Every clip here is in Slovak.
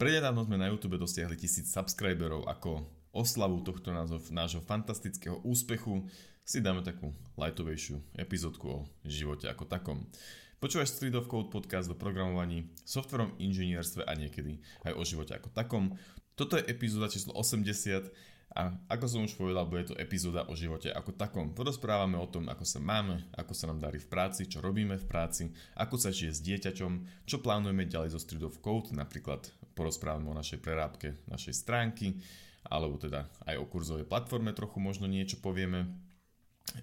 Prednedávno sme na YouTube dosiahli tisíc subscriberov ako oslavu tohto názov, nášho fantastického úspechu si dáme takú lightovejšiu epizódku o živote ako takom. Počúvaš Street of Code podcast o programovaní, softverom inžinierstve a niekedy aj o živote ako takom. Toto je epizóda číslo 80 a ako som už povedal, bude to epizóda o živote ako takom. Porozprávame o tom, ako sa máme, ako sa nám darí v práci, čo robíme v práci, ako sa žije s dieťaťom, čo plánujeme ďalej zo Street of Code, napríklad porozprávame o našej prerábke našej stránky, alebo teda aj o kurzovej platforme trochu možno niečo povieme.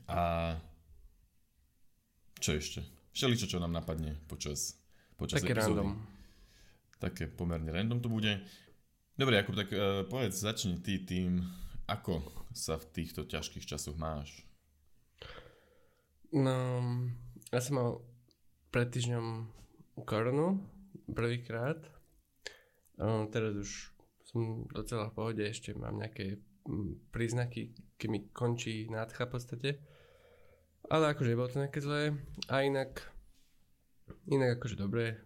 A čo ešte? Všeličo, čo nám napadne počas, počas Také epizódy. random. Také pomerne random to bude. Dobre, Jakub, tak uh, povedz, začni ty tým, ako sa v týchto ťažkých časoch máš. No, ja som mal pred týždňom koronu, prvýkrát. Um, teraz už som docela v pohode, ešte mám nejaké mm, príznaky, keď mi končí nádcha v podstate. Ale akože bolo to nejaké zlé. A inak, inak akože dobre.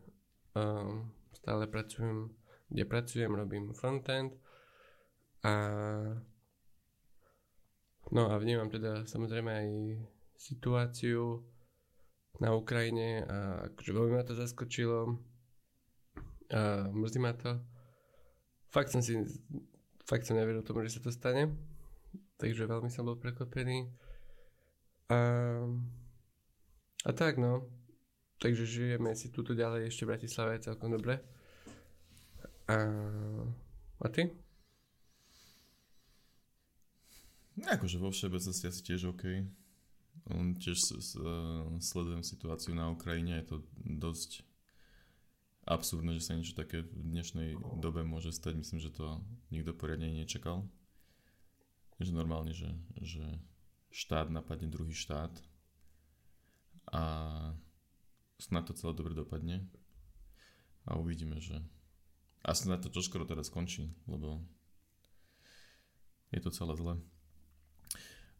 Um, stále pracujem, kde pracujem, robím frontend. A no a vnímam teda samozrejme aj situáciu na Ukrajine a akože veľmi ma to zaskočilo. A mrzí ma to. Fakt som si, fakt som neveril tomu, že sa to stane. Takže veľmi som bol prekvapený. A, a tak no. Takže žijeme si tuto ďalej ešte v Bratislave celkom dobre. A, a ty? Akože vo všeobecnosti asi tiež OK. Tiež sledujem situáciu na Ukrajine, je to dosť absurdné, že sa niečo také v dnešnej dobe môže stať. Myslím, že to nikto poriadne nečakal. Že normálne, že, že štát napadne druhý štát a snad to celé dobre dopadne a uvidíme, že a snad to čoskoro teda skončí, lebo je to celé zle.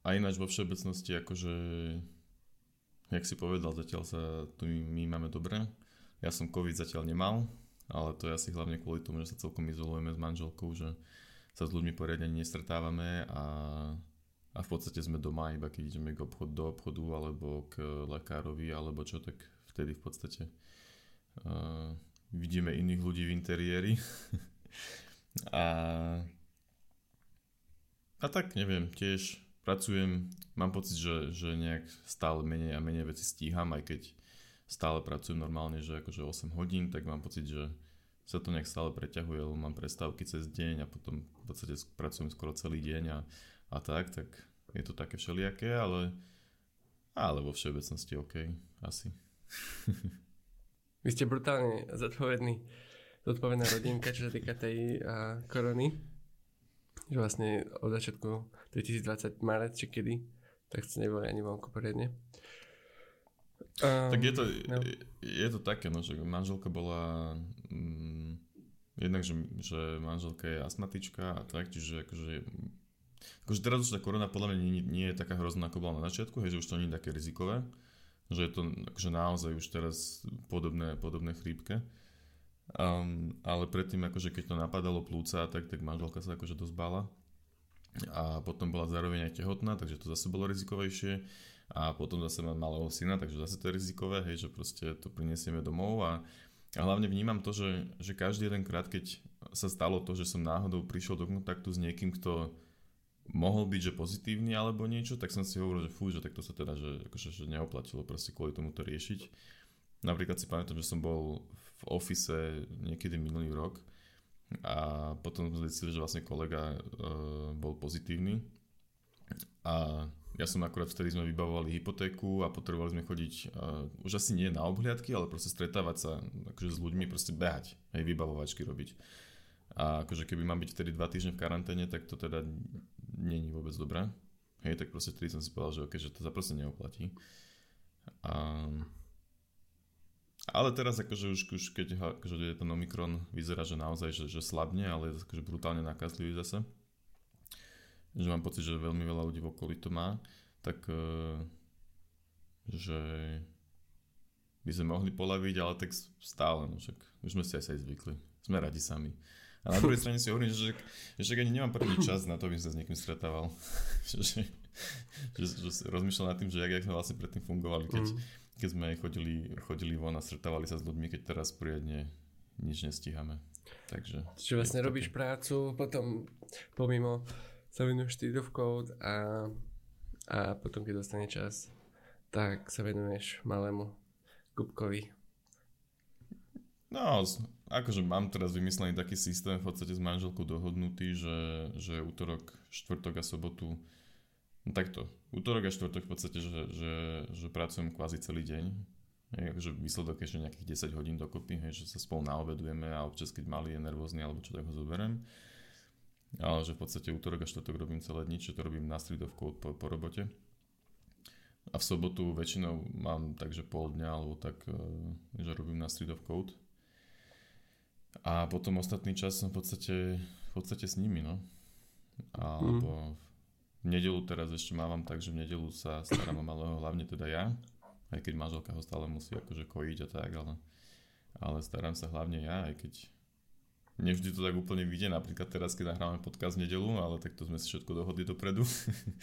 A ináč vo všeobecnosti, akože, jak si povedal, zatiaľ sa tu my, my máme dobre. Ja som COVID zatiaľ nemal, ale to je asi hlavne kvôli tomu, že sa celkom izolujeme s manželkou, že sa s ľuďmi poriadne nestretávame a, a v podstate sme doma, iba keď ideme k obchod, do obchodu alebo k lekárovi alebo čo, tak vtedy v podstate uh, vidíme iných ľudí v interiéri. a, a tak neviem, tiež pracujem, mám pocit, že, že nejak stále menej a menej veci stíham, aj keď stále pracujem normálne, že akože 8 hodín, tak mám pocit, že sa to nejak stále preťahuje, lebo mám prestávky cez deň a potom v podstate pracujem skoro celý deň a, a tak, tak je to také všelijaké, ale, ale vo všeobecnosti OK, asi. Vy ste brutálne zodpovedný, zodpovedná rodinka, čo sa týka tej uh, korony. Že vlastne od začiatku 2020 marec, či kedy, tak ste neboli ani vonku poriadne. Um, tak je to, no. je to také, no, že manželka bola mm, jednak, že, že manželka je astmatička a tak, čiže akože akože teraz už tá korona podľa mňa nie, nie je taká hrozná, ako bola na začiatku, hej, že už to nie je také rizikové že je to akože naozaj už teraz podobné, podobné chrípke. Um, ale predtým, akože keď to napadalo plúca, tak, tak manželka sa akože dosť bála. A potom bola zároveň aj tehotná, takže to zase bolo rizikovejšie. A potom zase mám malého syna, takže zase to je rizikové, hej, že proste to prinesieme domov a, a hlavne vnímam to, že, že každý jeden krát, keď sa stalo to, že som náhodou prišiel do kontaktu s niekým, kto mohol byť, že pozitívny alebo niečo, tak som si hovoril, že fú, že tak sa teda, že, akože, že neoplatilo proste kvôli tomu to riešiť. Napríklad si pamätám, že som bol v ofise niekedy minulý rok a potom sme zistili, že vlastne kolega uh, bol pozitívny a ja som akurát vtedy sme vybavovali hypotéku a potrebovali sme chodiť uh, už asi nie na obhliadky, ale proste stretávať sa akože s ľuďmi, proste behať, aj vybavovačky robiť. A akože keby mám byť vtedy dva týždne v karanténe, tak to teda není vôbec dobré. Hej, tak proste vtedy som si povedal, že, okay, že to sa proste neoplatí. A, ale teraz akože už, už keď akože je ten Omikron, vyzerá, že naozaj, že, že slabne, ale je akože brutálne nakazlivý zase. Že mám pocit, že veľmi veľa ľudí v okolí to má, tak e, že by sme mohli polaviť, ale tak stále, no však už sme si aj sa aj zvykli sme radi sami. A na druhej strane si hovorím, že, že ani nemám prvý čas na to, aby sa s niekým stretával. že, že, že, že rozmýšľam nad tým, že jak, jak sme vlastne predtým fungovali, keď, mm. keď sme chodili, chodili von a stretávali sa s ľuďmi, keď teraz poriadne nič nestíhame. Takže... Čiže vlastne robíš prácu, potom pomimo sa venuješ v code a, a potom, keď dostane čas, tak sa venuješ malému Kupkovi. No, akože mám teraz vymyslený taký systém v podstate s manželkou dohodnutý, že, že útorok, štvrtok a sobotu no takto, útorok a štvrtok v podstate, že, že, že pracujem kvázi celý deň. Je, akože výsledok je ešte nejakých 10 hodín dokopy, hej, že sa spolu naobedujeme a občas keď malý je nervózny alebo čo tak ho zoberiem. Ale že v podstate útorok a štvrtok robím celé dni, čo to robím na stridovku po, po robote. A v sobotu väčšinou mám takže pol dňa alebo tak, e, že robím na Street of Code a potom ostatný čas som v podstate, v podstate s nimi, no. Alebo v nedelu teraz ešte mávam tak, že v nedelu sa starám o malého, hlavne teda ja, aj keď manželka ho stále musí akože kojiť a tak, ale, ale starám sa hlavne ja, aj keď nevždy to tak úplne vyjde, napríklad teraz, keď nahrávame podcast v nedelu, ale tak to sme si všetko dohodli dopredu.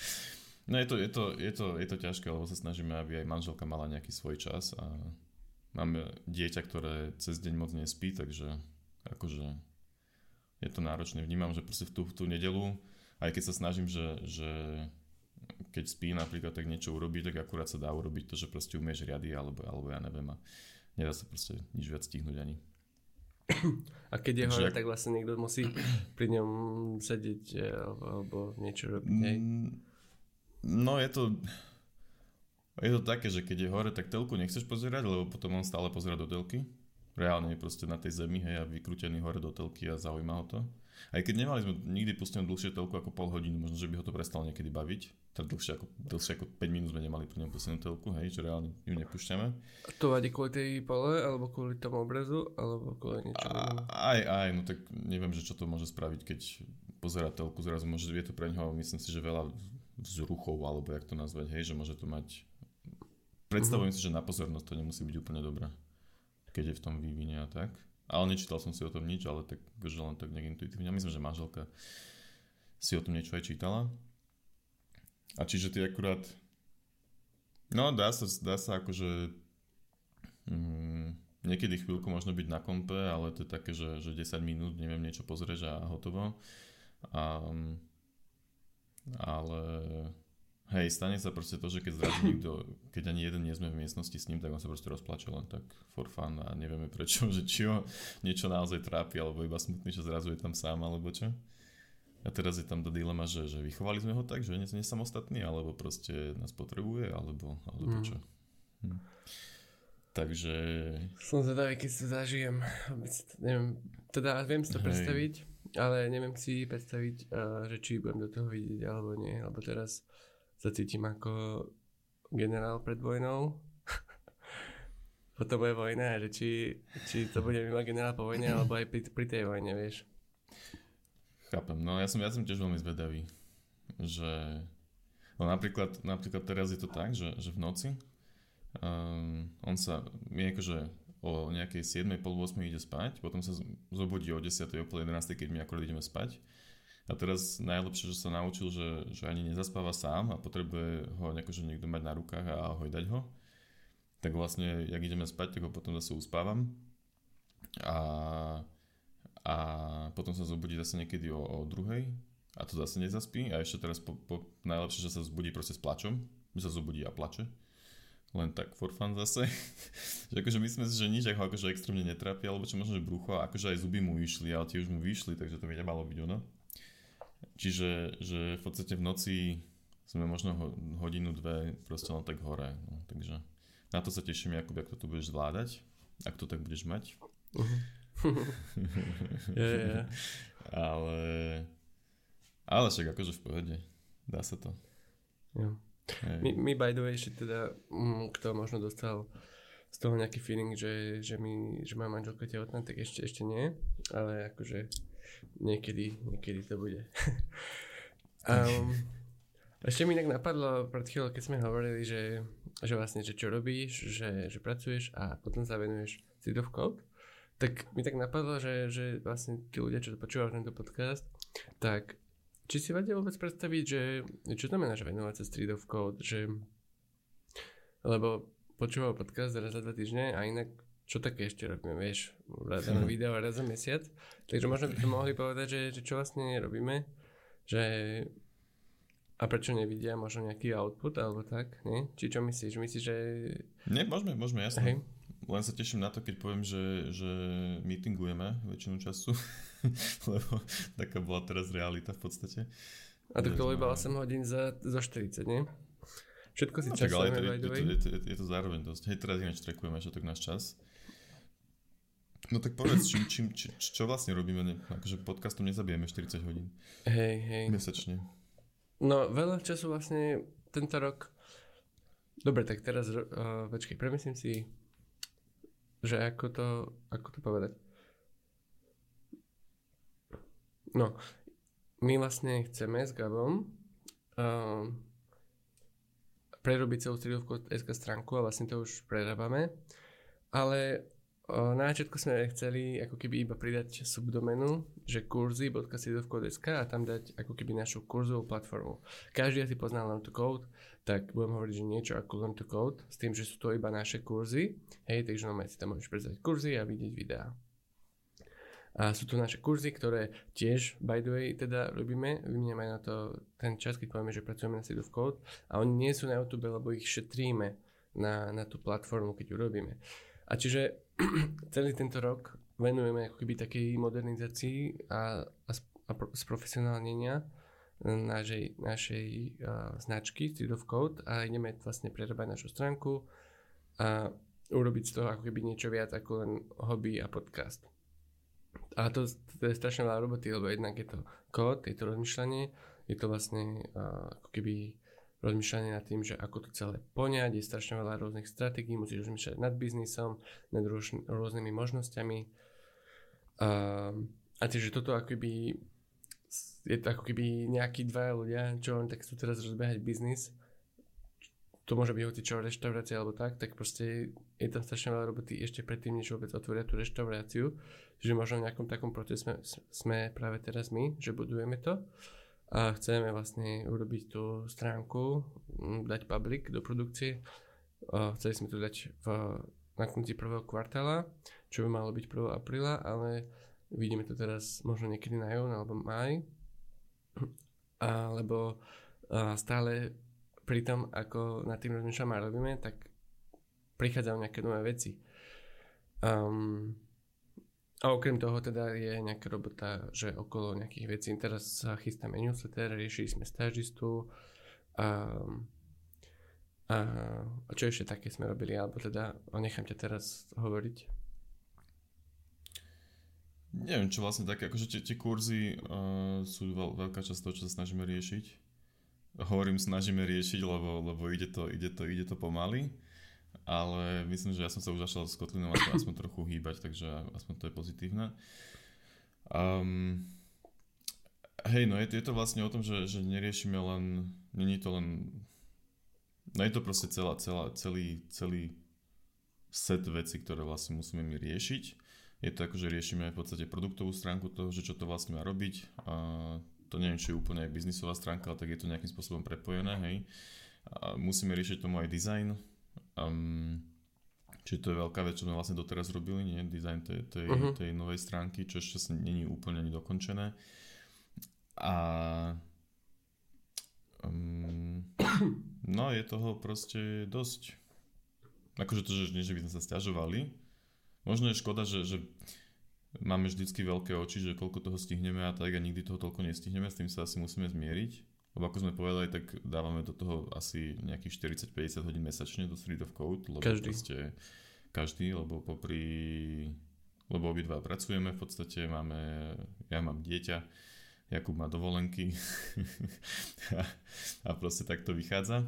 no je to, je, to, je, to, je to ťažké, lebo sa snažíme, aby aj manželka mala nejaký svoj čas a máme dieťa, ktoré cez deň moc nespí, takže akože je to náročné. Vnímam, že proste v tú, tú nedelu, aj keď sa snažím, že, že keď spí napríklad, tak niečo urobiť, tak akurát sa dá urobiť to, že proste umieš riady, alebo, alebo ja neviem a nedá sa proste nič viac stihnúť ani. A keď je hore, ak... tak vlastne niekto musí pri ňom sedieť alebo, alebo niečo robiť, hej? Mm, no je to... Je to také, že keď je hore, tak telku nechceš pozerať, lebo potom on stále pozera do telky reálne je proste na tej zemi, hej, a vykrútený hore do telky a zaujíma ho to. Aj keď nemali sme nikdy pustenú dlhšie telku ako pol hodinu, možno, že by ho to prestalo niekedy baviť. Teda dlhšie ako, dlhšie ako 5 minút sme nemali pri ňom pustenú telku, hej, že reálne ju nepúšťame. To vadí kvôli tej pole, alebo kvôli tomu obrazu, alebo kvôli niečomu? Aj, aj, no tak neviem, že čo to môže spraviť, keď pozera telku, zrazu môže, je to pre neho, myslím si, že veľa vzruchov, alebo jak to nazvať, hej, že môže to mať... Predstavujem mm-hmm. si, že na pozornosť to nemusí byť úplne dobré keď je v tom vývine a tak. Ale nečítal som si o tom nič, ale tak, že len tak nejak intuitívne. Myslím, že manželka si o tom niečo aj čítala. A čiže ty akurát... No, dá sa, dá sa akože... Mm, niekedy chvíľku možno byť na kompe, ale to je také, že, že 10 minút neviem niečo pozrieš a hotovo. A, ale Hej, stane sa proste to, že keď zrazu nikto, keď ani jeden nie sme v miestnosti s ním, tak on sa proste rozplače len tak for fun a nevieme prečo, že či ho niečo naozaj trápi, alebo iba smutný, že zrazu je tam sám, alebo čo. A teraz je tam do dilema, že, že vychovali sme ho tak, že nie, nie samostatný, alebo proste nás potrebuje, alebo, alebo mm. čo. Hm. Takže... Som zvedavý, keď sa zažijem. Neviem, teda viem si to Hej. predstaviť, ale neviem si predstaviť, že či budem do toho vidieť, alebo nie, alebo teraz sa cítim ako generál pred vojnou. Potom bude vojna, že či, či to bude mimo generál po vojne, alebo aj pri, pri tej vojne, vieš. Chápem, no ja som, ja som tiež veľmi zvedavý, že no napríklad, napríklad teraz je to tak, že, že v noci um, on sa, my akože o nejakej 7, pol 8 ide spať, potom sa zobudí o 10, o pol 11, keď my akorát ideme spať a teraz najlepšie, že sa naučil, že, že ani nezaspáva sám a potrebuje ho že niekto mať na rukách a hojdať ho. Tak vlastne, jak ideme spať, tak ho potom zase uspávam. A, a potom sa zobudí zase niekedy o, o druhej a to zase nezaspí. A ešte teraz po, po, najlepšie, že sa zbudí proste s plačom. Že sa zobudí a plače. Len tak for fun zase. že akože myslím si, že nič ako akože extrémne netrápi, alebo čo možno, že brucho, akože aj zuby mu vyšli, ale tie už mu vyšli, takže to by nemalo byť ono. Čiže že v podstate v noci sme možno hodinu, dve proste len tak hore. No, takže na to sa teším, ako ak to tu budeš zvládať, ak to tak budeš mať. Uh-huh. yeah, yeah. ale, ale však akože v pohode. Dá sa to. Yeah. My, my by the way ešte teda, mm, kto možno dostal z toho nejaký feeling, že, že, mi, že má manželka tehotná, tak ešte, ešte nie. Ale akože Niekedy, niekedy to bude. um, ešte mi inak napadlo pred chvíľou, keď sme hovorili, že, že vlastne, že čo robíš, že, že pracuješ a potom sa venuješ Seed of Code, tak mi tak napadlo, že, že vlastne tí ľudia, čo počúvajú tento podcast, tak či si vedia vôbec predstaviť, že čo znamená, že venovať sa Street of Code, že lebo počúval podcast raz za dva týždne a inak čo také ešte robíme, vieš, raz za video a raz za mesiac. Takže možno by sme mohli povedať, že, že čo vlastne robíme, že a prečo nevidia možno nejaký output alebo tak, nie? Či čo myslíš? Myslíš, že... Nie, môžeme, môžeme, jasne. Hej. Len sa teším na to, keď poviem, že, že meetingujeme väčšinu času, lebo taká bola teraz realita v podstate. A tak to iba 8 hodín za, za 40, nie? Všetko si no, časujeme, je, to, je, to, je, to, je to zároveň dosť. Hej, teraz ináč trekujeme tak náš čas. No tak povedz, čím, čím, či, čo vlastne robíme? Ne, akože podcastom nezabijeme 40 hodín. Hej, hej. Mesačne. No veľa času vlastne tento rok Dobre, tak teraz, uh, počkej, premyslím si, že ako to, ako to povedať. No, my vlastne chceme s Gabom uh, prerobiť celú stredovku SK stránku a vlastne to už prerábame, ale na začiatku sme chceli ako keby iba pridať subdomenu, že kurzy.sidovcode.sk a tam dať ako keby našu kurzovú platformu. Každý asi pozná Learn to Code, tak budem hovoriť, že niečo ako Learn to Code, s tým, že sú to iba naše kurzy. Hej, takže normálne si tam môžeš predstaviť kurzy a vidieť videá. A sú to naše kurzy, ktoré tiež, by the way, teda robíme, vymeniame na to ten čas, keď povieme, že pracujeme na Seed of Code a oni nie sú na YouTube, lebo ich šetríme na, na tú platformu, keď ju robíme. A čiže celý tento rok venujeme ako keby takej modernizácii a, a, a sprofesionálnenia našej, našej uh, značky Street of Code a ideme vlastne prerábať našu stránku a urobiť z toho ako keby niečo viac ako len hobby a podcast. A to, to je strašne veľa roboty, lebo jednak je to kód, je to rozmýšľanie, je to vlastne uh, ako keby rozmýšľanie nad tým, že ako to celé poňať, je strašne veľa rôznych stratégií, musíš rozmýšľať nad biznisom, nad rôz, rôznymi možnosťami. A, a tiež toto ako keby je to ako keby nejakí dva ľudia, čo len tak chcú teraz rozbehať biznis, to môže byť hoci čo reštaurácia alebo tak, tak proste je tam strašne veľa roboty ešte predtým, než vôbec otvoria tú reštauráciu. Že možno v nejakom takom procese sme, sme práve teraz my, že budujeme to a chceme vlastne urobiť tú stránku, dať public do produkcie. Chceli sme to dať v, na konci prvého kvartála, čo by malo byť 1. apríla, ale vidíme to teraz možno niekedy na jún alebo maj. Alebo stále pri tom, ako nad tým rozmýšľame a robíme, tak prichádzajú nejaké nové veci. Um, a okrem toho teda je nejaká robota, že okolo nejakých vecí. Teraz sa chystáme newsletter, riešili sme stážistu a, a, a čo ešte také sme robili, alebo teda nechám ťa teraz hovoriť. Neviem, čo vlastne také, akože tie, tie kurzy uh, sú veľ, veľká časť toho, čo sa snažíme riešiť. Hovorím, snažíme riešiť, lebo, lebo ide, to, ide, to, ide to pomaly ale myslím, že ja som sa už začal s Kotlinou aspoň trochu hýbať, takže aspoň to je pozitívne. Um, hej, no je, je to vlastne o tom, že, že neriešime len, není to len, no je to proste celá, celá, celý, celý set veci, ktoré vlastne musíme my riešiť. Je to ako, že riešime v podstate produktovú stránku toho, že čo to vlastne má robiť. A to neviem, či je úplne aj biznisová stránka, ale tak je to nejakým spôsobom prepojené, hej. A musíme riešiť tomu aj design, Um, čiže to je veľká vec, čo sme vlastne doteraz robili, nie? Design tej, tej, uh-huh. tej novej stránky, čo ešte není úplne ani dokončené. A um, no je toho proste dosť. Akože to, že nie, že by sme sa stiažovali. Možno je škoda, že, že máme vždycky veľké oči, že koľko toho stihneme a tak a nikdy toho toľko nestihneme, s tým sa asi musíme zmieriť. Lebo ako sme povedali, tak dávame do toho asi nejakých 40-50 hodín mesačne do Street of Code. Lebo každý. Proste, každý, lebo popri... Lebo obidva pracujeme v podstate, máme... Ja mám dieťa, Jakub má dovolenky a, a proste tak to vychádza.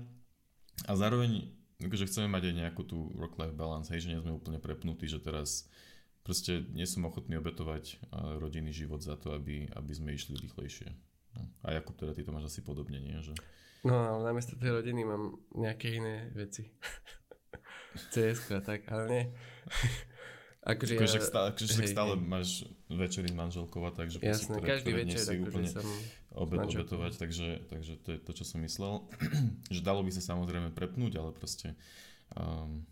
A zároveň akože chceme mať aj nejakú tú work-life balance, hej, že nie sme úplne prepnutí, že teraz proste nie som ochotný obetovať rodinný život za to, aby, aby sme išli rýchlejšie. No. A Jakub, teda ty to máš asi podobne, nie? Že... No, ale namiesto tej rodiny mám nejaké iné veci. cs a tak, ale nie. Akože, akože, ja, stále, akože hej, stále hej. máš večery manželkova, takže Jasné, každý ktoré večer, si úplne som obed, obetovať, takže, takže to je to, čo som myslel. že dalo by sa samozrejme prepnúť, ale proste um,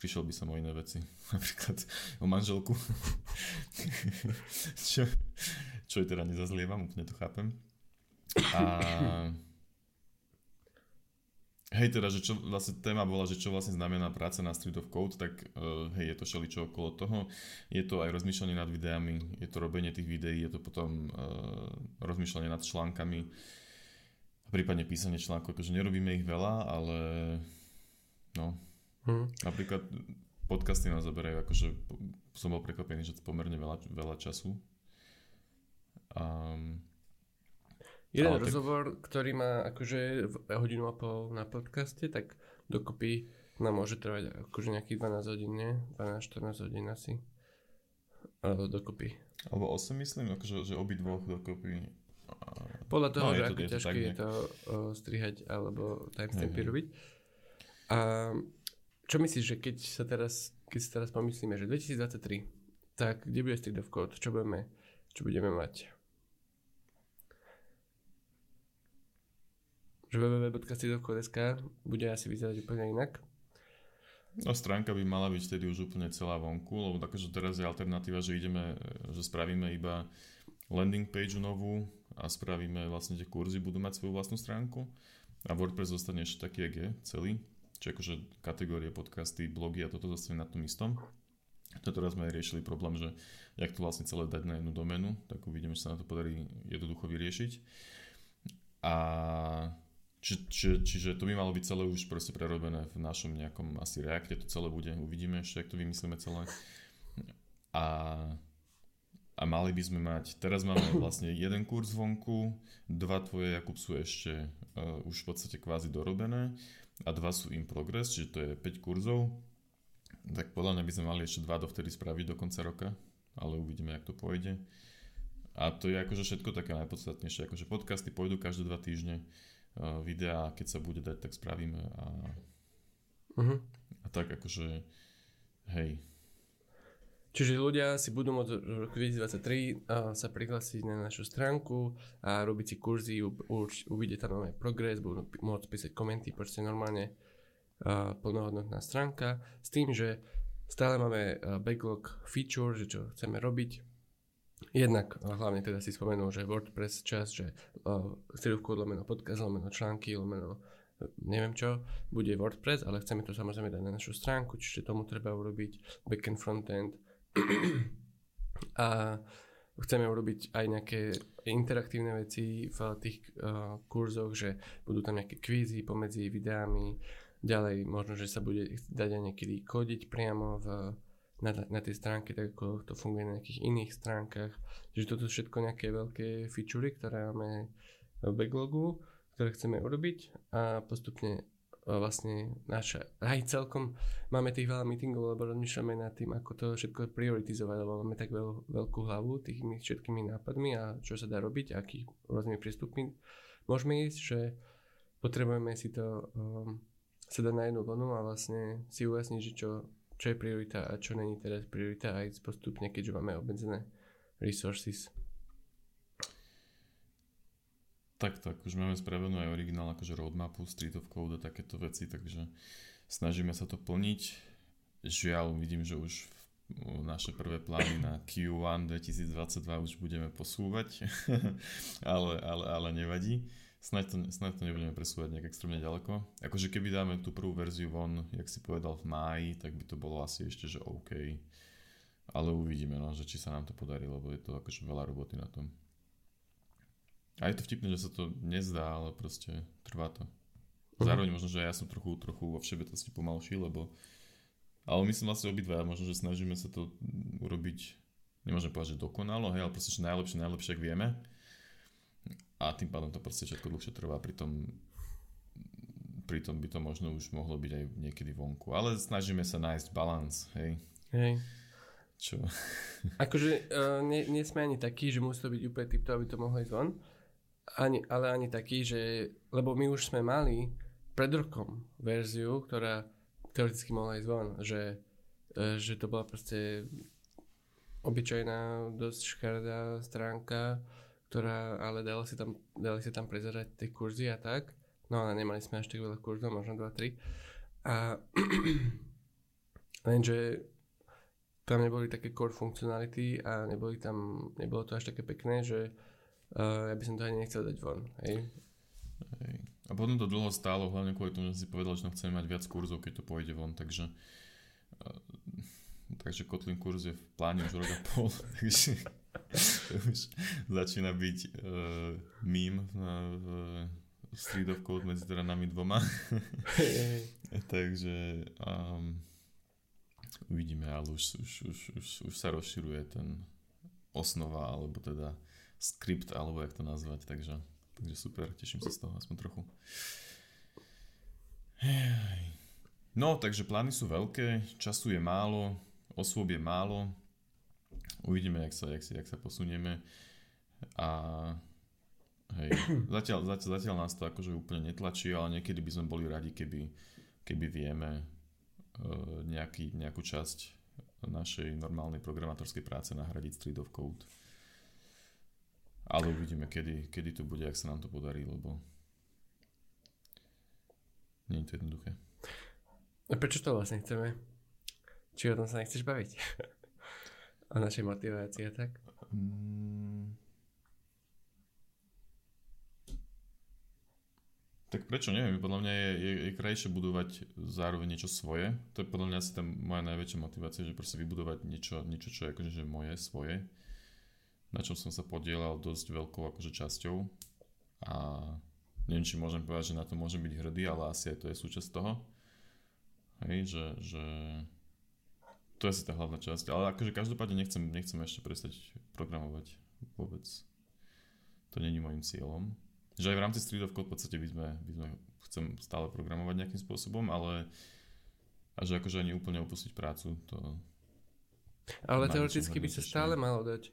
prišiel by som o iné veci. Napríklad o manželku. čo, čo je teda nezazlievam, úplne to chápem. A Hej, teda, že čo vlastne téma bola, že čo vlastne znamená práca na Street of Code, tak uh, hej, je to všeličo okolo toho. Je to aj rozmýšľanie nad videami, je to robenie tých videí, je to potom uh, rozmýšľanie nad článkami, prípadne písanie článkov, akože nerobíme ich veľa, ale no, hmm. napríklad podcasty nás zaberajú, akože som bol prekvapený, že to pomerne veľa, veľa času. Um, Jeden Ale rozhovor, tak... ktorý má akože hodinu a pol na podcaste, tak dokopy nám môže trvať akože nejakých 12 hodín, nie? 12-14 hodín asi. Alebo dokopy. Alebo 8 myslím, akože, že obi dvoch dokopy. Podľa toho, no, že ako ťažké je to uh, strihať alebo timestampy robiť. A čo myslíš, že keď sa teraz, keď sa teraz pomyslíme, že 2023, tak kde bude Street of Code? Čo budeme, čo budeme mať? že www.streetofcode.sk bude asi vyzerať úplne inak. No stránka by mala byť vtedy už úplne celá vonku, lebo takže teraz je alternatíva, že ideme, že spravíme iba landing page novú a spravíme vlastne tie kurzy, budú mať svoju vlastnú stránku a WordPress zostane ešte taký, jak je, celý. Čiže akože kategórie, podcasty, blogy a toto zostane na tom istom. To teraz sme riešili problém, že jak to vlastne celé dať na jednu doménu, tak uvidíme, že sa na to podarí jednoducho vyriešiť. A či, či, čiže to by malo byť celé už proste prerobené v našom nejakom asi reakte, to celé bude, uvidíme ešte, ak to vymyslíme celé. A, a mali by sme mať, teraz máme vlastne jeden kurz vonku, dva tvoje Jakub sú ešte uh, už v podstate kvázi dorobené a dva sú in progress, čiže to je 5 kurzov. Tak podľa mňa by sme mali ešte dva dovtedy spraviť do konca roka, ale uvidíme, jak to pôjde. A to je akože všetko také najpodstatnejšie, akože podcasty pôjdu každé dva týždne, videá, keď sa bude dať, tak spravíme a, uh-huh. a tak akože hej. Čiže ľudia si budú môcť v roku 2023 sa prihlásiť na našu stránku a robiť si kurzy, uvidie tam nové progres, budú môcť písať komenty, proste normálne uh, plnohodnotná stránka s tým, že stále máme backlog feature, že čo chceme robiť Jednak hlavne teda si spomenul, že WordPress čas, že uh, stredovku lomeno podcast, lomeno články, lomeno neviem čo, bude WordPress, ale chceme to samozrejme dať na našu stránku, čiže tomu treba urobiť backend, frontend. A chceme urobiť aj nejaké interaktívne veci v tých uh, kurzoch, že budú tam nejaké kvízy pomedzi videami, ďalej možno, že sa bude dať aj niekedy kodiť priamo v na, na tej stránke, tak ako to funguje na nejakých iných stránkach. Čiže toto sú všetko nejaké veľké featurey, ktoré máme v backlogu, ktoré chceme urobiť a postupne vlastne naša, aj celkom máme tých veľa meetingov, lebo rozmýšľame nad tým, ako to všetko prioritizovať, lebo máme tak veľ, veľkú hlavu tými všetkými nápadmi a čo sa dá robiť, aký rôznymi prístupmi môžeme ísť, že potrebujeme si to um, sa dať na jednu vlnu a vlastne si ujasniť, že čo čo je priorita a čo není teraz priorita a ísť postupne, keďže máme obmedzené resources. Tak, tak, už máme spravenú aj originál akože roadmapu, Street of Code a takéto veci, takže snažíme sa to plniť. Žiaľ, vidím, že už naše prvé plány na Q1 2022 už budeme posúvať, ale, ale, ale nevadí. Snaď to, snaď to nebudeme presúvať nejak extrémne ďaleko. Akože keby dáme tú prvú verziu von, jak si povedal v máji, tak by to bolo asi ešte, že OK. Ale uvidíme, no, že či sa nám to podarí, lebo je to akože veľa roboty na tom. A je to vtipné, že sa to nezdá, ale proste trvá to. Mhm. Zároveň možno, že ja som trochu, trochu vo všeobecnosti pomalší, lebo ale myslím vlastne obidva, možno, že snažíme sa to urobiť, nemôžem povedať, že dokonalo, hej, ale proste, že najlepšie, najlepšie, ak vieme a tým pádom to proste všetko dlhšie trvá, pritom pritom by to možno už mohlo byť aj niekedy vonku. Ale snažíme sa nájsť balans, hej. Hej. Čo? akože uh, nie, nie sme ani takí, že musí to byť úplne typto, aby to mohlo ísť von. Ani, ale ani taký, že... Lebo my už sme mali pred rokom verziu, ktorá teoreticky mohla ísť von, že že to bola proste obyčajná, dosť škaredá stránka, ktorá, ale dali si tam, dali si tam prezerať tie kurzy a tak. No ale nemali sme až tak veľa kurzov, možno 2-3. A lenže tam neboli také core funkcionality a neboli tam, nebolo to až také pekné, že uh, ja by som to ani nechcel dať von. Hej. Hej. A potom to dlho stálo, hlavne kvôli tomu, že si povedal, že chceme mať viac kurzov, keď to pôjde von, takže uh, takže Kotlin kurz je v pláne už rok a pol, takže už začína byť uh, mím na, v Street of Code medzi teda nami dvoma. takže um, uvidíme, ale už, už, už, už, už sa rozširuje ten osnova, alebo teda skript, alebo jak to nazvať, takže, takže super, teším sa z toho aspoň trochu. No, takže plány sú veľké, času je málo, osôb je málo, uvidíme, jak sa, jak, si, jak sa posunieme a hej, zatiaľ, zatiaľ, zatiaľ nás to akože úplne netlačí, ale niekedy by sme boli radi, keby, keby vieme uh, nejaký, nejakú časť našej normálnej programátorskej práce nahradiť Street of Code. Ale uvidíme, kedy, kedy to bude, ak sa nám to podarí, lebo nie je to jednoduché. A prečo to vlastne chceme? Či o tom sa nechceš baviť? o našej motivácii a tak? Mm. Tak prečo neviem, podľa mňa je, je, je krajšie budovať zároveň niečo svoje. To je podľa mňa asi tam moja najväčšia motivácia, že proste vybudovať niečo, niečo čo je akože že moje, svoje. Na čom som sa podielal dosť veľkou akože časťou. A neviem, či môžem povedať, že na to môžem byť hrdý, ale asi aj to je súčasť toho. Hej, že, že to je asi tá hlavná časť. Ale akože každopádne nechcem, nechcem ešte prestať programovať vôbec. To není môjim cieľom. Že aj v rámci Street of Code v podstate by sme, by sme chcem stále programovať nejakým spôsobom, ale a že akože ani úplne opustiť prácu, to... Ale teoreticky by sa stále malo dať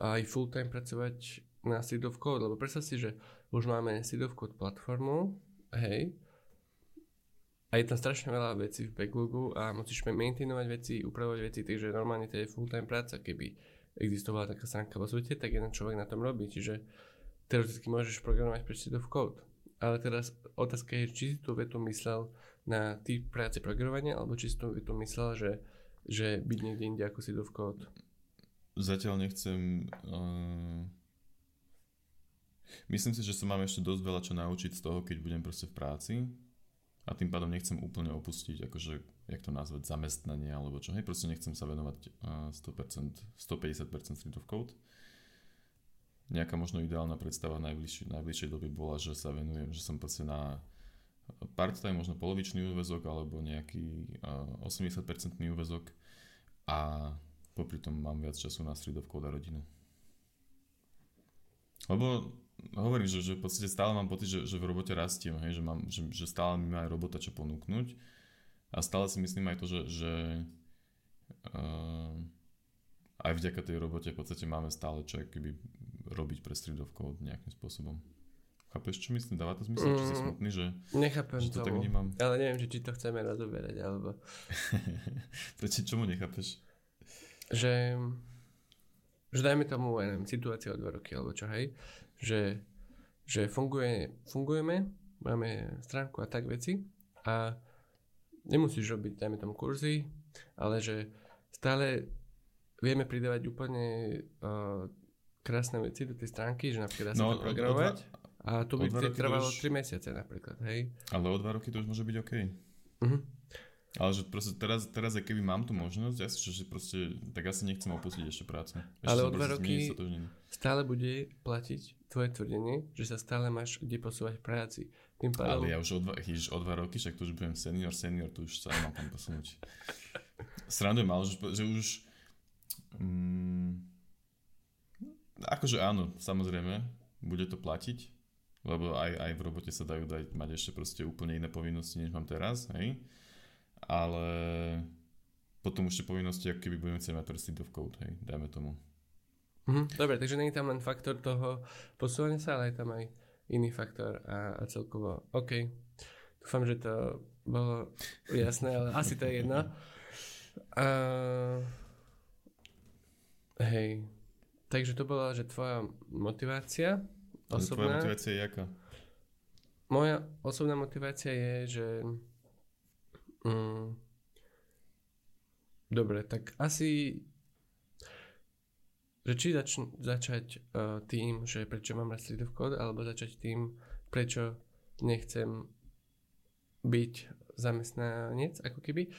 aj full time pracovať na Seed of Code, lebo predstav si, že už máme Seed of Code platformu, hej, a je tam strašne veľa vecí v backlogu a musíš maintainovať veci, upravovať veci, takže normálne to je full-time práca. Keby existovala taká stránka vo svete, tak jeden človek na tom robí. Čiže teoreticky môžeš programovať pre of code. Ale teraz otázka je, či si tú vetu myslel na typ práce programovania, alebo či si tú vetu myslel, že, že byť niekde inde ako seed of code. Zatiaľ nechcem... Uh... Myslím si, že sa mám ešte dosť veľa čo naučiť z toho, keď budem proste v práci. A tým pádom nechcem úplne opustiť, akože, jak to nazvať, zamestnanie alebo čo, hej, proste nechcem sa venovať 100%, 150% Street of Code. Nejaká možno ideálna predstava najbližšej, najbližšej dobe bola, že sa venujem, že som proste na part-time, možno polovičný úvezok alebo nejaký 80% úvezok. A popri tom mám viac času na Code a rodinu. Lebo hovorím, že, že v podstate stále mám pocit, že, že v robote rastiem, hej, že, mám, že, že stále mi má aj robota čo ponúknuť a stále si myslím aj to, že, že uh, aj vďaka tej robote v podstate máme stále čo keby robiť pre Code nejakým spôsobom. Chápeš, čo myslím? Dáva to zmysel? Mm, či si mm, smutný, že, nechápem že to tak vnímam? Ale neviem, že či to chceme rozoberať, alebo... Prečo, čomu nechápeš? Že, že dajme tomu, ja neviem, situácia o dva roky, alebo čo, hej? že, že funguje, fungujeme, máme stránku a tak veci a nemusíš robiť, dajme tomu kurzy, ale že stále vieme pridávať úplne uh, krásne veci do tej stránky, že napríklad dá sa no, to programovať. A to by trvalo už... 3 mesiace napríklad, hej. Ale o 2 roky to už môže byť OK. Uh-huh. Ale že proste teraz, teraz keby mám tú možnosť, ja si, že proste, tak asi nechcem opustiť ešte prácu. Ešte Ale o dva roky stále bude platiť tvoje tvrdenie, že sa stále máš kde posúvať v práci. Tým pádom... Ale ja už o dva, o dva roky, však tu už budem senior, senior, tu už sa mám kam posunúť. Srandujem, ale že, že už... Mm, akože áno, samozrejme, bude to platiť, lebo aj, aj v robote sa dajú dať, mať ešte proste úplne iné povinnosti, než mám teraz, hej ale potom už tie povinnosti, ako keby budeme chcieť mať Street of Code, hej, dajme tomu. Mhm, dobre, takže je tam len faktor toho posúvania sa, ale je tam aj iný faktor a, a celkovo, OK. Dúfam, že to bolo jasné, ale asi to je jedno. Uh, hej, takže to bola, že tvoja motivácia osobná. Tvoja motivácia je aká? Moja osobná motivácia je, že mm, dobre, tak asi že či zač- začať uh, tým, že prečo mám rád Street of alebo začať tým, prečo nechcem byť zamestnanec, ako keby.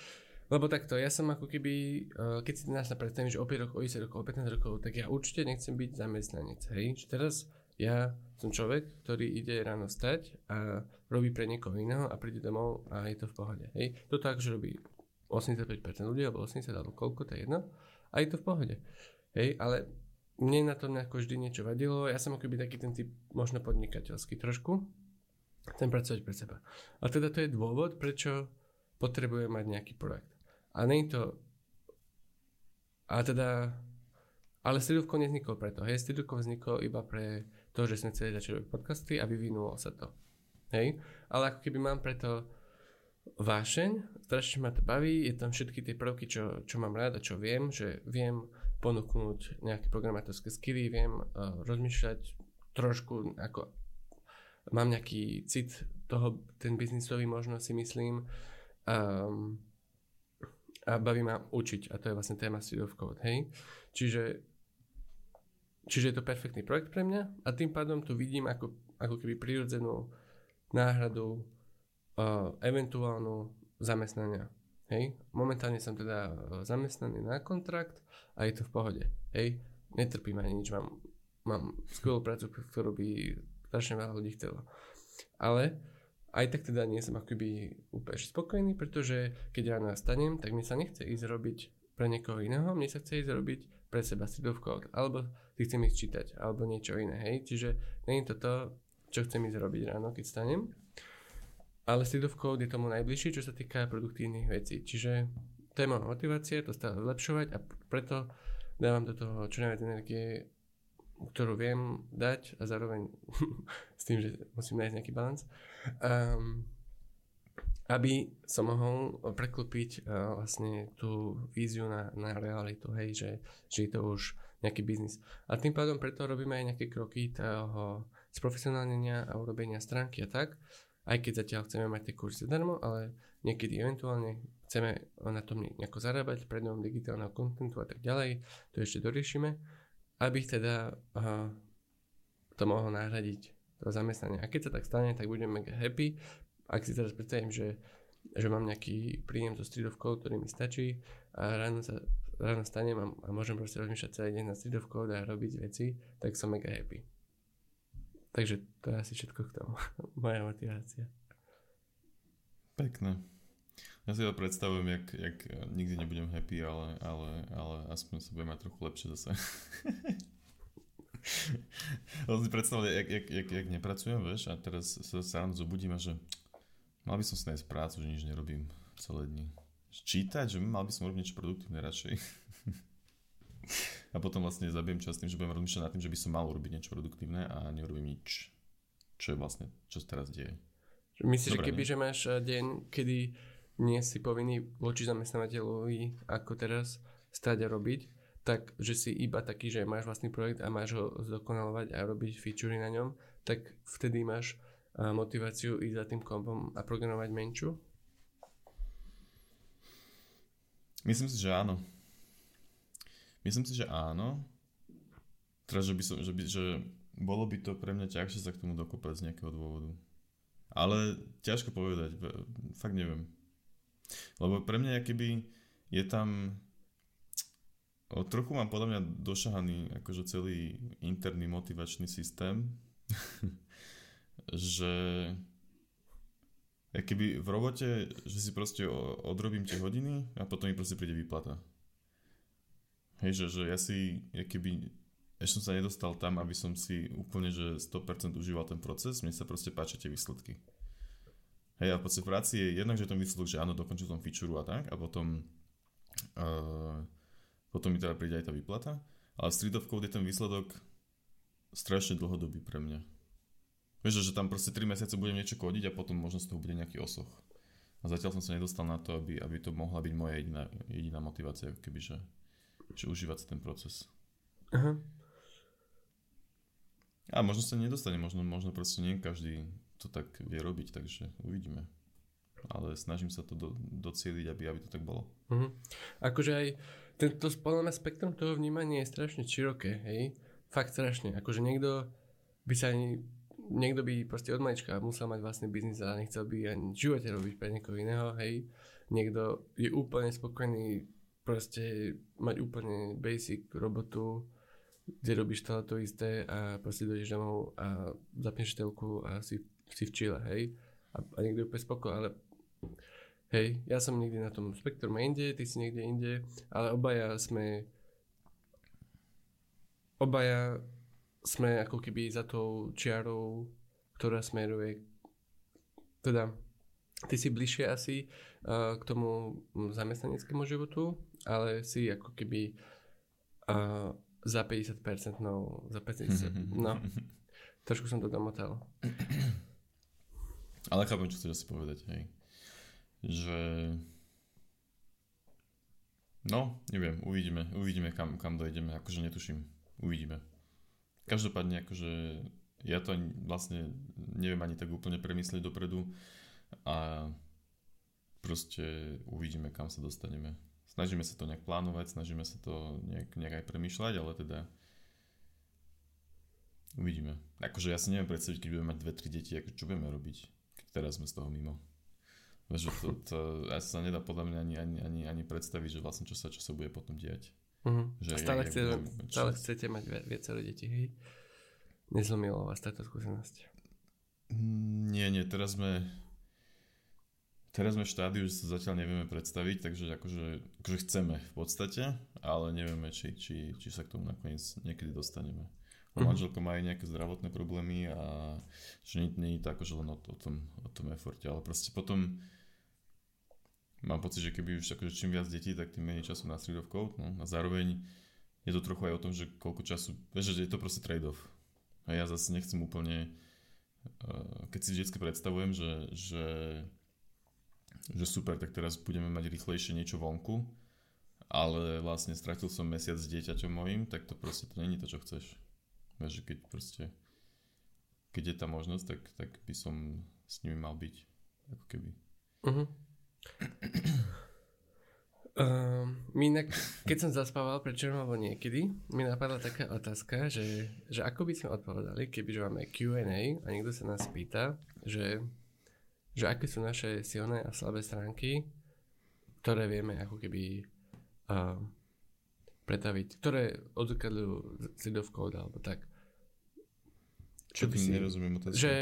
Lebo takto, ja som ako keby, uh, keď si nás predstavím, že o 5 rokov, o 10 rokov, o 15 rokov, tak ja určite nechcem byť zamestnanec, hej. Že teraz ja som človek, ktorý ide ráno stať a robí pre niekoho iného a príde domov a je to v pohode, hej. Toto akože robí 85% ľudí, alebo 80, alebo koľko, to je jedno. A je to v pohode. Hej, ale mne na tom nejako vždy niečo vadilo. Ja som akoby taký ten typ možno podnikateľský trošku. Chcem pracovať pre seba. A teda to je dôvod, prečo potrebujem mať nejaký projekt. A nie to... A teda... Ale Stridovko nevznikol preto. Hej, Stridovko vznikol iba pre to, že sme chceli začať podcasty a vyvinulo sa to. Hej, ale ako keby mám preto vášeň, strašne ma to baví, je tam všetky tie prvky, čo, čo mám rád a čo viem, že viem ponúknuť nejaké programátorské skilly, viem uh, rozmýšľať trošku ako mám nejaký cit toho, ten biznisový možno si myslím um, a baví ma učiť a to je vlastne téma Code, hej. Čiže, čiže je to perfektný projekt pre mňa a tým pádom tu vidím ako, ako keby prirodzenú náhradu uh, eventuálnu zamestnania. Hej, momentálne som teda zamestnaný na kontrakt a je to v pohode. Hej, netrpím ani nič, mám, mám skvelú prácu, ktorú by strašne veľa ľudí chcelo. Ale aj tak teda nie som akoby úplne spokojný, pretože keď ráno stanem, tak mi sa nechce ísť robiť pre niekoho iného, mne sa chce ísť robiť pre seba street of code, alebo si chcem ísť čítať, alebo niečo iné, hej. Čiže nie je to to, čo chcem ísť robiť ráno, keď stanem. Ale street of je tomu najbližšie, čo sa týka produktívnych vecí. Čiže to je moja motivácia, to stále zlepšovať a preto dávam do toho čo najviac energie, ktorú viem dať a zároveň s tým, že musím nájsť nejaký balans, um, aby som mohol preklopiť uh, vlastne tú víziu na, na realitu, hej, že, že je to už nejaký biznis. A tým pádom preto robíme aj nejaké kroky toho sprofesionálnenia a urobenia stránky a tak, aj keď zatiaľ chceme mať tie kurzy zadarmo, ale niekedy eventuálne chceme na tom nejako zarábať, prednom digitálneho kontentu a tak ďalej, to ešte doriešime, aby teda uh, to mohlo nahradiť to zamestnanie. A keď sa tak stane, tak budem mega happy. Ak si teraz predstavím, že, že mám nejaký príjem zo Code, ktorý mi stačí a ráno sa ráno stanem a, a môžem proste rozmýšľať celý deň na Code a robiť veci, tak som mega happy. Takže to je asi všetko k tomu. Moja motivácia. Pekné. Ja si to predstavujem, jak, jak nikdy nebudem happy, ale, ale, ale aspoň sa budem mať trochu lepšie zase. Ale si predstavil, jak, jak, jak, jak nepracujem, vieš, a teraz sa sám zobudím a že mal by som si nájsť prácu, že nič nerobím celé dni. Čítať, že mal by som robiť niečo produktívne radšej. a potom vlastne zabijem čas tým, že budem rozmýšľať nad tým, že by som mal urobiť niečo produktívne a neurobím nič. Čo je vlastne, čo sa teraz deje. Myslíš, že keby, že máš eh, deň, kedy nie si povinný voči zamestnávateľovi ako teraz stať a robiť, tak že si iba taký, že máš vlastný projekt a máš ho zdokonalovať a robiť featurey na ňom, tak vtedy máš motiváciu ísť za tým kompom a programovať menšiu? Myslím si, že áno. Myslím si, že áno. Teda, že by, som, že by že bolo by to pre mňa ťažšie sa k tomu dokopať z nejakého dôvodu. Ale ťažko povedať, fakt neviem. Lebo pre mňa keby je tam o, trochu mám podľa mňa došahaný akože celý interný motivačný systém, že keby v robote, že si proste odrobím tie hodiny a potom mi proste príde výplata. Hej, že, že ja si, keby ešte som sa nedostal tam, aby som si úplne, že 100% užíval ten proces, mne sa proste páčia tie výsledky. Hej, a v podstate práci je jednak, že ten výsledok, že áno, dokončil som feature a tak, a potom, uh, potom mi teda príde aj tá výplata, ale Street of Code je ten výsledok strašne dlhodobý pre mňa. Vieš, že tam proste 3 mesiace budem niečo kodiť a potom možno z toho bude nejaký osoch. A zatiaľ som sa nedostal na to, aby, aby to mohla byť moja jediná, jediná motivácia, keby, že, že užívať si ten proces. Aha. A možno sa nedostane, možno, možno proste nie každý to tak vie robiť, takže uvidíme. Ale snažím sa to do, docieliť, aby, aby to tak bolo. Uh-huh. Akože aj tento spolné spektrum toho vnímania je strašne široké, hej? Fakt strašne. Akože niekto by sa ani niekto by proste od malička musel mať vlastný biznis a nechcel by ani živote robiť pre niekoho iného, hej. Niekto je úplne spokojný proste mať úplne basic robotu, kde robíš stále to isté a proste dojdeš domov a zapneš telku a si, si v čile, hej. A, a niekto je úplne spokojný, ale hej, ja som niekde na tom spektrume inde, ty si niekde inde, ale obaja sme obaja sme ako keby za tou čiarou, ktorá smeruje, teda ty si bližšie asi uh, k tomu zamestnaneckému životu, ale si ako keby uh, za 50%, no, za 50%, no, trošku som to domotal. Ale chápem, čo chceš asi povedať, hej. Že... No, neviem, uvidíme, uvidíme, kam, kam dojdeme, akože netuším, uvidíme. Každopádne akože ja to vlastne neviem ani tak úplne premyslieť dopredu a proste uvidíme, kam sa dostaneme. Snažíme sa to nejak plánovať, snažíme sa to nejak, nejak aj premyšľať, ale teda uvidíme. Akože ja si neviem predstaviť, keď budeme mať dve, tri deti, ako čo budeme robiť, keď teraz sme z toho mimo. Vieš, to, to, to sa nedá podľa mňa ani, ani, ani, ani predstaviť, že vlastne čo sa, čo sa bude potom diať. Uh-huh. Že stále, chce, budem, stále chcete mať viacero detí, hej? Nezlomilo vás táto skúsenosť? Nie, nie, teraz sme teraz sme v štádiu, že sa zatiaľ nevieme predstaviť, takže akože, akože chceme v podstate, ale nevieme, či, či, či sa k tomu nakoniec niekedy dostaneme. Uh-huh. Manželka má aj nejaké zdravotné problémy a že nie, nie je to akože len o, o, tom, o tom eforte, ale proste potom mám pocit, že keby už akože čím viac detí, tak tým menej času na Street. No. A zároveň je to trochu aj o tom, že koľko času, že je to proste trade-off. A ja zase nechcem úplne, uh, keď si vždy predstavujem, že, že, že super, tak teraz budeme mať rýchlejšie niečo vonku, ale vlastne stratil som mesiac s dieťaťom mojim, tak to proste to není to, čo chceš. Vieš, keď proste, keď je tá možnosť, tak, tak by som s nimi mal byť, ako keby. Uh-huh. Uh, inak, keď som zaspával pred alebo niekedy, mi napadla taká otázka, že, že ako by sme odpovedali, kebyže máme Q&A a niekto sa nás pýta, že, že aké sú naše silné a slabé stránky, ktoré vieme ako keby uh, pretaviť, ktoré odzrkadľujú Code alebo tak. Čo, Čo by si, nerozumiem otázka. Že,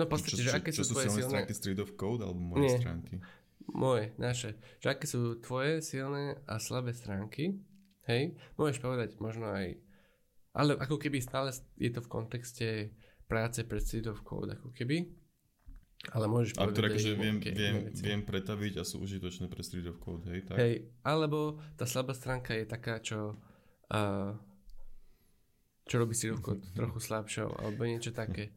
No v podstate, čo, že aké čo, sú tvoje silné stránky Street of Code alebo moje Nie. stránky? Moje, naše. Že aké sú tvoje silné a slabé stránky, hej? Môžeš povedať možno aj, ale ako keby stále je to v kontexte práce pre Street of Code, ako keby. Ale môžeš povedať... ktoré akože viem, viem, viem pretaviť a sú užitočné pre Street of Code, hej? Tak? Hej, alebo tá slabá stránka je taká, čo... Uh, čo robí Street of Code trochu slabšou, alebo niečo také.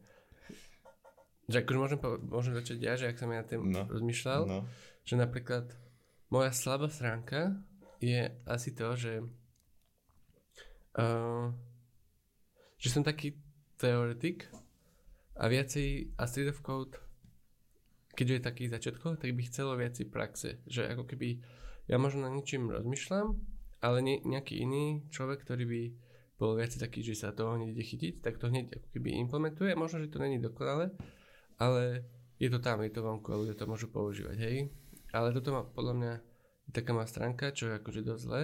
Že akože môžem, môžem začať ja, že ak som ja tým no. rozmýšľal, no. že napríklad moja slabá stránka je asi to, že uh, že som taký teoretik a viacej a Street of Code keďže je taký začiatko, tak by chcelo viacej praxe. Že ako keby ja možno na ničím rozmýšľam, ale ne, nejaký iný človek, ktorý by bol viacej taký, že sa toho hneď ide chytiť, tak to hneď ako keby implementuje. Možno, že to není dokonale, ale je to tam, je to vonku a ľudia to môžu používať, hej. Ale toto má podľa mňa taká má stránka, čo je akože dosť zlé,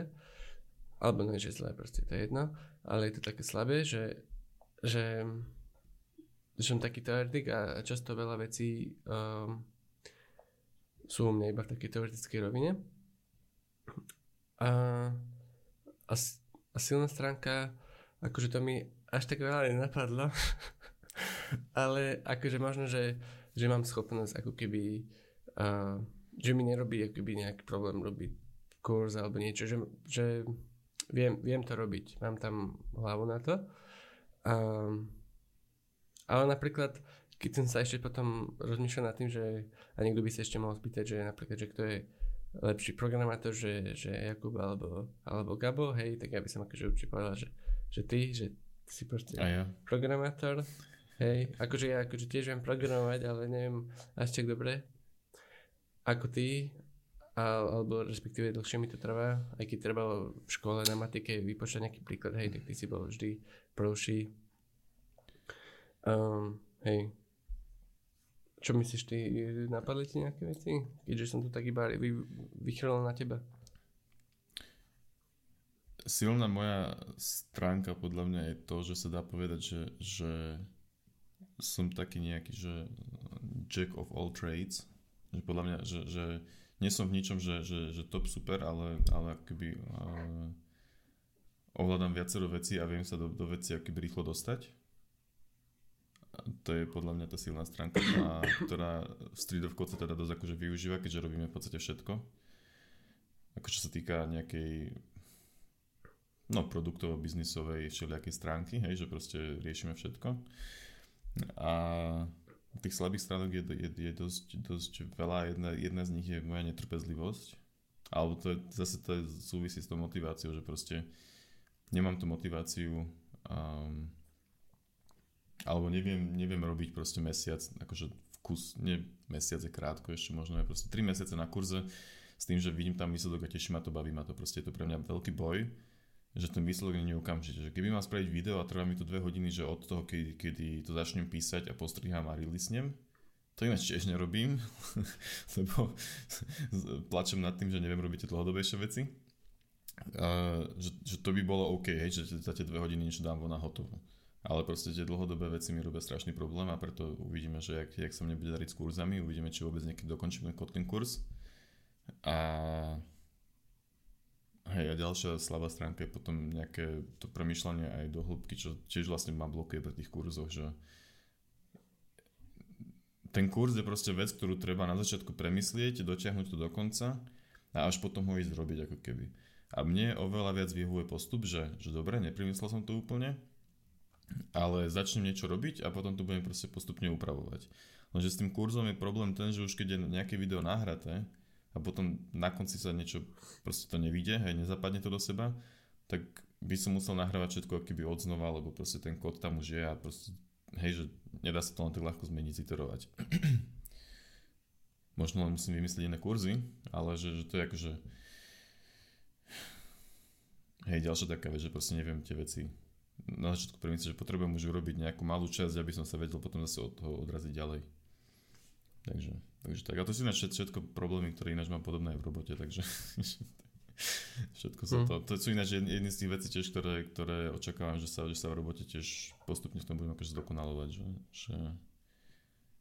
alebo nie, že zlé, proste to je jedno, ale je to také slabé, že, že, že som taký teoretik a často veľa vecí um, sú u mňa iba v takej teoretickej rovine. A, a, a silná stránka, akože to mi až tak veľa nenapadlo, ale akože možno, že, že mám schopnosť ako keby, uh, že mi nerobí ako keby nejaký problém robiť kurz alebo niečo, že, že viem, viem to robiť, mám tam hlavu na to. Um, ale napríklad, keď som sa ešte potom rozmýšľal nad tým, že a niekto by sa ešte mohol spýtať, že napríklad, že kto je lepší programátor, že, že Jakub alebo, alebo Gabo, hej, tak ja by som akože určite povedal, že, že ty, že si proste ja. programátor, hej, akože ja akože tiež viem programovať, ale neviem až tak dobre ako ty, alebo respektíve dlhšie mi to trvá, aj keď treba v škole na matike vypočať nejaký príklad, hej, tak ty si bol vždy prvší. Um, hej, čo myslíš ty, napadli ti nejaké veci? Keďže som tu tak iba vy, vychrlil na teba. Silná moja stránka podľa mňa je to, že sa dá povedať, že, že som taký nejaký, že jack of all trades. Že podľa mňa, že, že nie som v ničom, že, že, že top super, ale, ale akoby uh, ovládam viacero vecí a viem sa do, do veci akoby rýchlo dostať to je podľa mňa tá silná stránka, a, ktorá Street of Code sa teda dosť akože využíva, keďže robíme v podstate všetko. Ako čo sa týka nejakej no, produktovo-biznisovej všelijakej stránky, hej, že proste riešime všetko. A tých slabých stránok je, je, je dosť, dosť veľa. Jedna, jedna z nich je moja netrpezlivosť. Alebo to je, zase to je, súvisí s tou motiváciou, že proste nemám tú motiváciu um, alebo neviem, neviem robiť proste mesiac, akože kus, nie mesiac je krátko, ešte možno je proste 3 mesiace na kurze s tým, že vidím tam výsledok a teší ma to, baví ma to, proste je to pre mňa veľký boj, že ten výsledok nie je okamžite. Že keby mám spraviť video a trvá mi to 2 hodiny, že od toho, kedy, kedy to začnem písať a postrihám a releasnem, to ináč tiež nerobím, lebo plačem nad tým, že neviem robiť tie dlhodobejšie veci. Uh, že, že to by bolo OK, hej, že za tie dve hodiny niečo dám von hotovo. Ale proste tie dlhodobé veci mi robia strašný problém a preto uvidíme, že jak, jak sa mne bude dariť s kurzami, uvidíme, či vôbec niekedy dokončím ten Kotlin kurz. A Hej, a ďalšia slabá stránka je potom nejaké to premyšľanie aj do hĺbky, čo tiež vlastne ma blokuje pri tých kurzoch, že ten kurz je proste vec, ktorú treba na začiatku premyslieť, dotiahnuť to do konca a až potom ho ísť robiť ako keby. A mne oveľa viac vyhovuje postup, že, že dobre, neprimyslel som to úplne, ale začnem niečo robiť a potom to budem proste postupne upravovať. Lenže s tým kurzom je problém ten, že už keď je nejaké video nahraté a potom na konci sa niečo proste to nevíde, hej, nezapadne to do seba, tak by som musel nahrávať všetko keby od znova, lebo proste ten kód tam už je a proste, hej, že nedá sa to len tak ľahko zmeniť, ziterovať. Možno len musím vymyslieť iné kurzy, ale že, že to je akože hej, ďalšia taká vec, že proste neviem tie veci na začiatku premyslieť, že potrebujem už urobiť nejakú malú časť, aby som sa vedel potom zase od toho odraziť ďalej. Takže, takže tak. A to sú ináč všetko problémy, ktoré ináč mám podobné aj v robote, takže všetko sa hm. to... To sú ináč jedny z tých vecí tiež, ktoré, ktoré očakávam, že sa, že sa v robote tiež postupne v tom budem akože zdokonalovať, že, že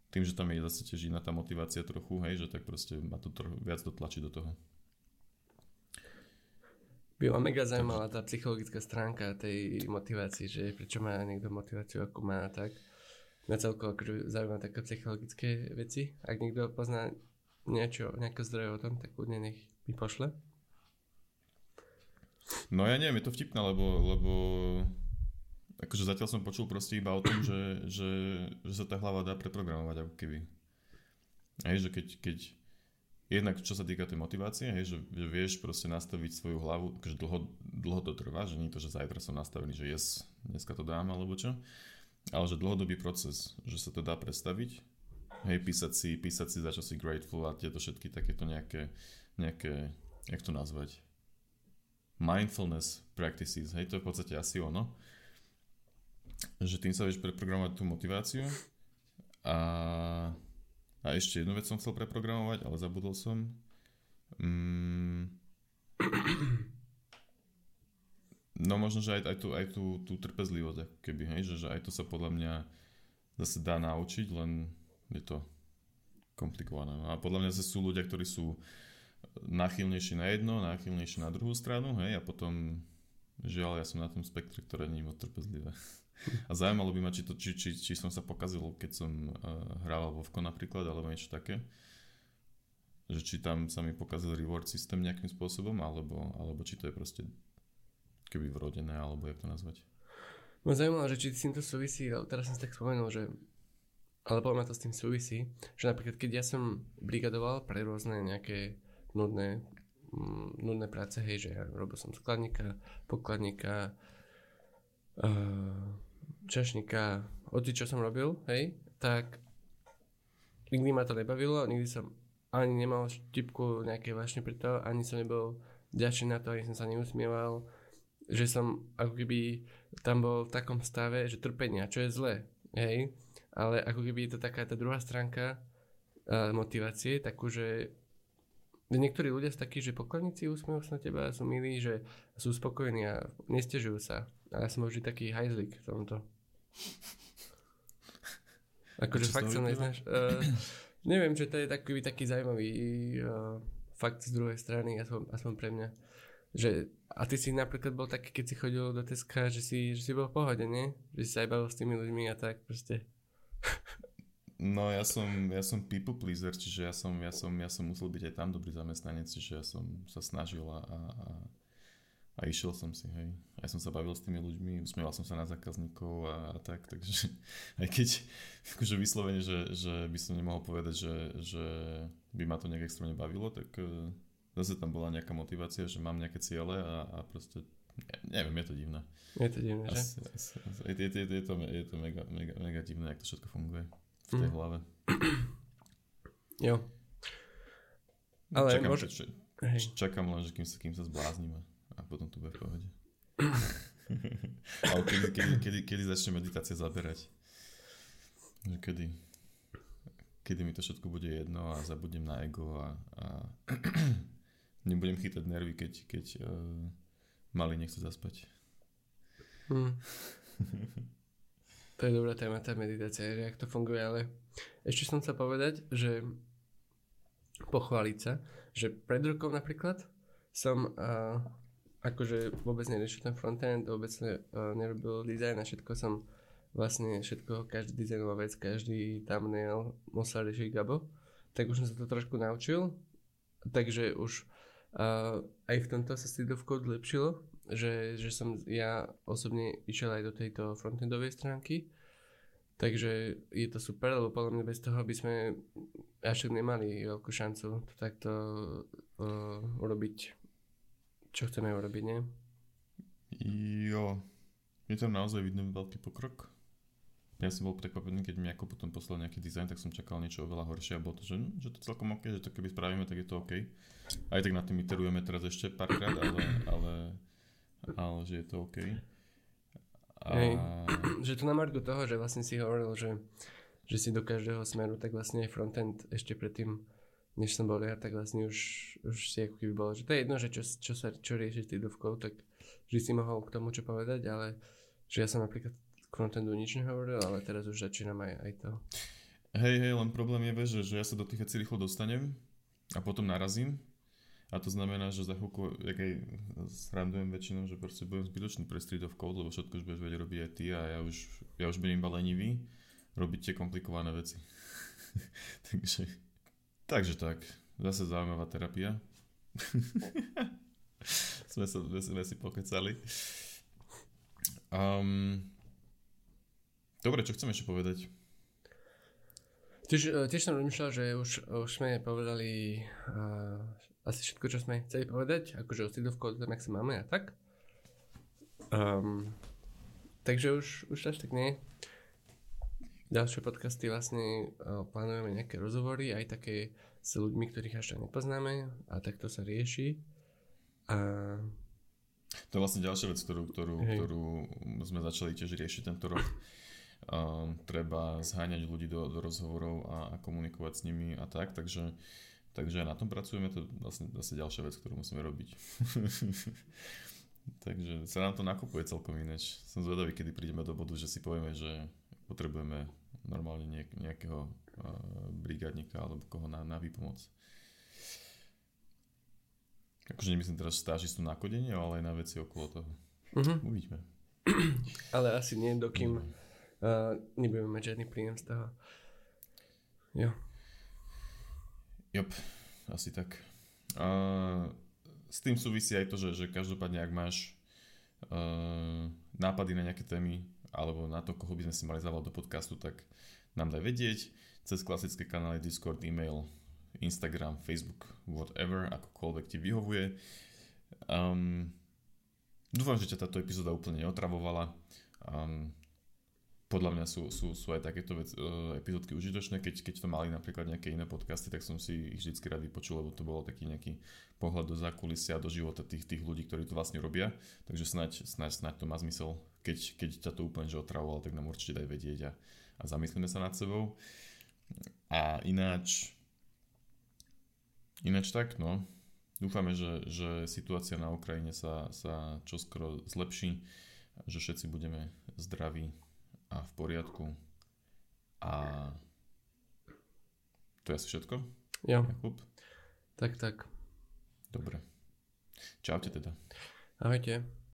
tým, že tam je zase tiež iná tá motivácia trochu, hej, že tak proste ma to trochu viac dotlačí do toho by ma mega zaujímala tá psychologická stránka tej motivácie, že prečo má niekto motiváciu, ako má tak. Na celko akože zaujíma také psychologické veci. Ak niekto pozná niečo, nejaké zdroje o tom, tak kľudne nech mi pošle. No ja neviem, je to vtipné, lebo, lebo akože zatiaľ som počul proste iba o tom, že, že, že sa tá hlava dá preprogramovať ako keby. Hej, že keď, keď jednak čo sa týka tej motivácie, hej, že, že vieš proste nastaviť svoju hlavu, akože dlho, dlho to trvá, že nie to, že zajtra som nastavený, že yes, dneska to dám alebo čo, ale že dlhodobý proces, že sa to dá predstaviť, hej, písať si, písať si, za čo si grateful a tieto všetky takéto nejaké, nejaké, jak to nazvať, mindfulness practices, hej, to je v podstate asi ono, že tým sa vieš preprogramovať tú motiváciu. A a ešte jednu vec som chcel preprogramovať, ale zabudol som. Mm. No možno, že aj, aj, tú, aj tú, tú trpezlivosť, keby, hej, že, že aj to sa podľa mňa zase dá naučiť, len je to komplikované. A podľa mňa sú ľudia, ktorí sú náchylnejší na jedno, náchylnejší na druhú stranu, hej, a potom žiaľ, ja som na tom spektre, ktoré nie je moc trpezlivé. A zaujímalo by ma, či, to, či, či, či som sa pokazil, keď som uh, hral Vovko napríklad, alebo niečo také. Že či tam sa mi pokazil reward systém nejakým spôsobom, alebo, alebo či to je proste keby vrodené, alebo jak to nazvať. Ma zaujímalo, že či s týmto súvisí, ale teraz som si tak spomenul, že ale podľa to s tým súvisí, že napríklad keď ja som brigadoval pre rôzne nejaké nudné, mm, nudné práce, hej, že ja robil som skladníka, pokladníka, uh, čašníka, odtedy čo som robil, hej, tak nikdy ma to nebavilo, nikdy som ani nemal štipku nejaké vášne pri to, ani som nebol ďačný na to, ani som sa neusmieval, že som ako keby tam bol v takom stave, že trpenia, čo je zlé, hej, ale ako keby je to taká tá druhá stránka uh, motivácie, takú, že niektorí ľudia sú takí, že pokladníci usmievajú sa na teba, sú milí, že sú spokojní a nestežujú sa. A ja som vždy taký hajzlik v tomto. Akože fakt sa neznáš. Uh, neviem, že to je taký, taký zaujímavý uh, fakt z druhej strany, aspoň, aspoň pre mňa. Že, a ty si napríklad bol taký, keď si chodil do Teska, že si, že si bol v pohode, nie? Že si sa aj bavil s tými ľuďmi a tak proste. No ja som, ja som people pleaser, čiže ja som, ja som, ja som musel byť aj tam dobrý zamestnanec, čiže ja som sa snažil a, a, a išiel som si, hej. Ja som sa bavil s tými ľuďmi, usmieval som sa na zákazníkov a, a tak, takže aj keď akože vyslovene, že, že by som nemohol povedať, že, že by ma to nejak extrémne bavilo, tak uh, zase tam bola nejaká motivácia, že mám nejaké ciele a, a proste, ne, neviem, je to divné. Je to divné, že? Asi, asi, asi, je, je, je, je, to, je to mega, mega, mega divné, jak to všetko funguje v tej mm. hlave. Jo. Ale čakám, môž... č- čakám len, že kým sa, kým sa zbláznime a potom tu bude v pohode. Ale kedy, kedy, kedy, kedy začne meditácia zaberať? Že kedy? Kedy mi to všetko bude jedno a zabudnem na ego a, a nebudem chytať nervy, keď, keď uh, mali nechce zaspať. Hmm. to je dobrá téma, tá meditácia, jak to funguje, ale ešte som chcel povedať, že pochváliť sa, že pred rokom napríklad som uh, akože vôbec neriešil ten frontend, vôbec ne, uh, nerobil dizajn a všetko som vlastne všetko, každý dizajnová vec, každý thumbnail musel riešiť Gabo, tak už som sa to trošku naučil, takže už aj v tomto sa Street of Code lepšilo, že, že som ja osobne išiel aj do tejto frontendovej stránky, takže je to super, lebo podľa mňa bez toho by sme až nemali veľkú šancu to takto uh, urobiť čo chceme urobiť, nie? Jo, je tam naozaj vidno veľký pokrok. Ja som bol prekvapený, keď mi ako potom poslal nejaký dizajn, tak som čakal niečo oveľa horšie a bolo to, že, hm, že to celkom OK, že to keby spravíme, tak je to OK. Aj tak na tým iterujeme teraz ešte párkrát, ale, ale, ale že je to OK. A... Hej, že to na margu toho, že vlastne si hovoril, že, že si do každého smeru, tak vlastne aj frontend ešte predtým než som bol ja, tak vlastne už, už si ako keby bolo, že to je jedno, že čo, čo, sa, čo rieši s týdovkou, tak že si mohol k tomu čo povedať, ale že ja som napríklad k frontendu nič nehovoril, ale teraz už začínam aj, aj to. Hej, hej, len problém je, že, že ja sa do tých vecí rýchlo dostanem a potom narazím a to znamená, že za chvíľku, jak aj srandujem väčšinou, že proste budem zbytočný pre Street of Code, lebo všetko už budeš vedieť robiť aj ty a ja už, ja už budem iba lenivý robiť tie komplikované veci. Takže Takže tak, zase zaujímavá terapia. sme, sa, sme si pokecali. Um, dobre, čo chcem ešte povedať? Tiež, e, tiež som rozmýšľal, že už, už sme povedali uh, asi všetko, čo sme chceli povedať, akože o Street tam, jak sa máme a tak. Um, takže už, už až tak nie ďalšie podcasty vlastne uh, plánujeme nejaké rozhovory, aj také s ľuďmi, ktorých ešte nepoznáme a takto sa rieši. A... To je vlastne ďalšia vec, ktorú, ktorú, ktorú sme začali tiež riešiť tento rok. Uh, treba zháňať ľudí do, do rozhovorov a, a komunikovať s nimi a tak, takže, takže na tom pracujeme, to je vlastne zase ďalšia vec, ktorú musíme robiť. takže sa nám to nakupuje celkom ináč. Som zvedavý, kedy prídeme do bodu, že si povieme, že potrebujeme normálne nejak, nejakého uh, brigádnika alebo koho na, na výpomoc. Akože nemyslím teraz stážistu na kodenie, ale aj na veci okolo toho. Uh-huh. Uvidíme. Ale asi nie, dokým uh, nebudeme mať žiadny príjem z toho. Jo. Jop, asi tak. Uh, s tým súvisí aj to, že, že každopádne, ak máš uh, nápady na nejaké témy, alebo na to, koho by sme si mali zavolať do podcastu, tak, nám daj vedieť cez klasické kanály Discord, e-mail, Instagram, Facebook, whatever, akokoľvek ti vyhovuje. Um, dúfam, že ťa táto epizóda úplne neotravovala. Um, podľa mňa sú, sú, sú aj takéto vec, uh, epizódky užitočné, keď, keď to mali napríklad nejaké iné podcasty, tak som si ich vždycky rád vypočul, lebo to bolo taký nejaký pohľad do zákulisia, do života tých, tých ľudí, ktorí to vlastne robia, takže snáď, snáď, snáď to má zmysel, keď, keď ťa to úplne že otravovalo, tak nám určite daj vedieť a, a zamyslíme sa nad sebou. A ináč, ináč tak, no, dúfame, že, že situácia na Ukrajine sa, sa čoskoro zlepší, že všetci budeme zdraví a v poriadku. A to je asi všetko? Jo. Jakub? Tak, tak. Dobre. Čaute teda. Ahojte.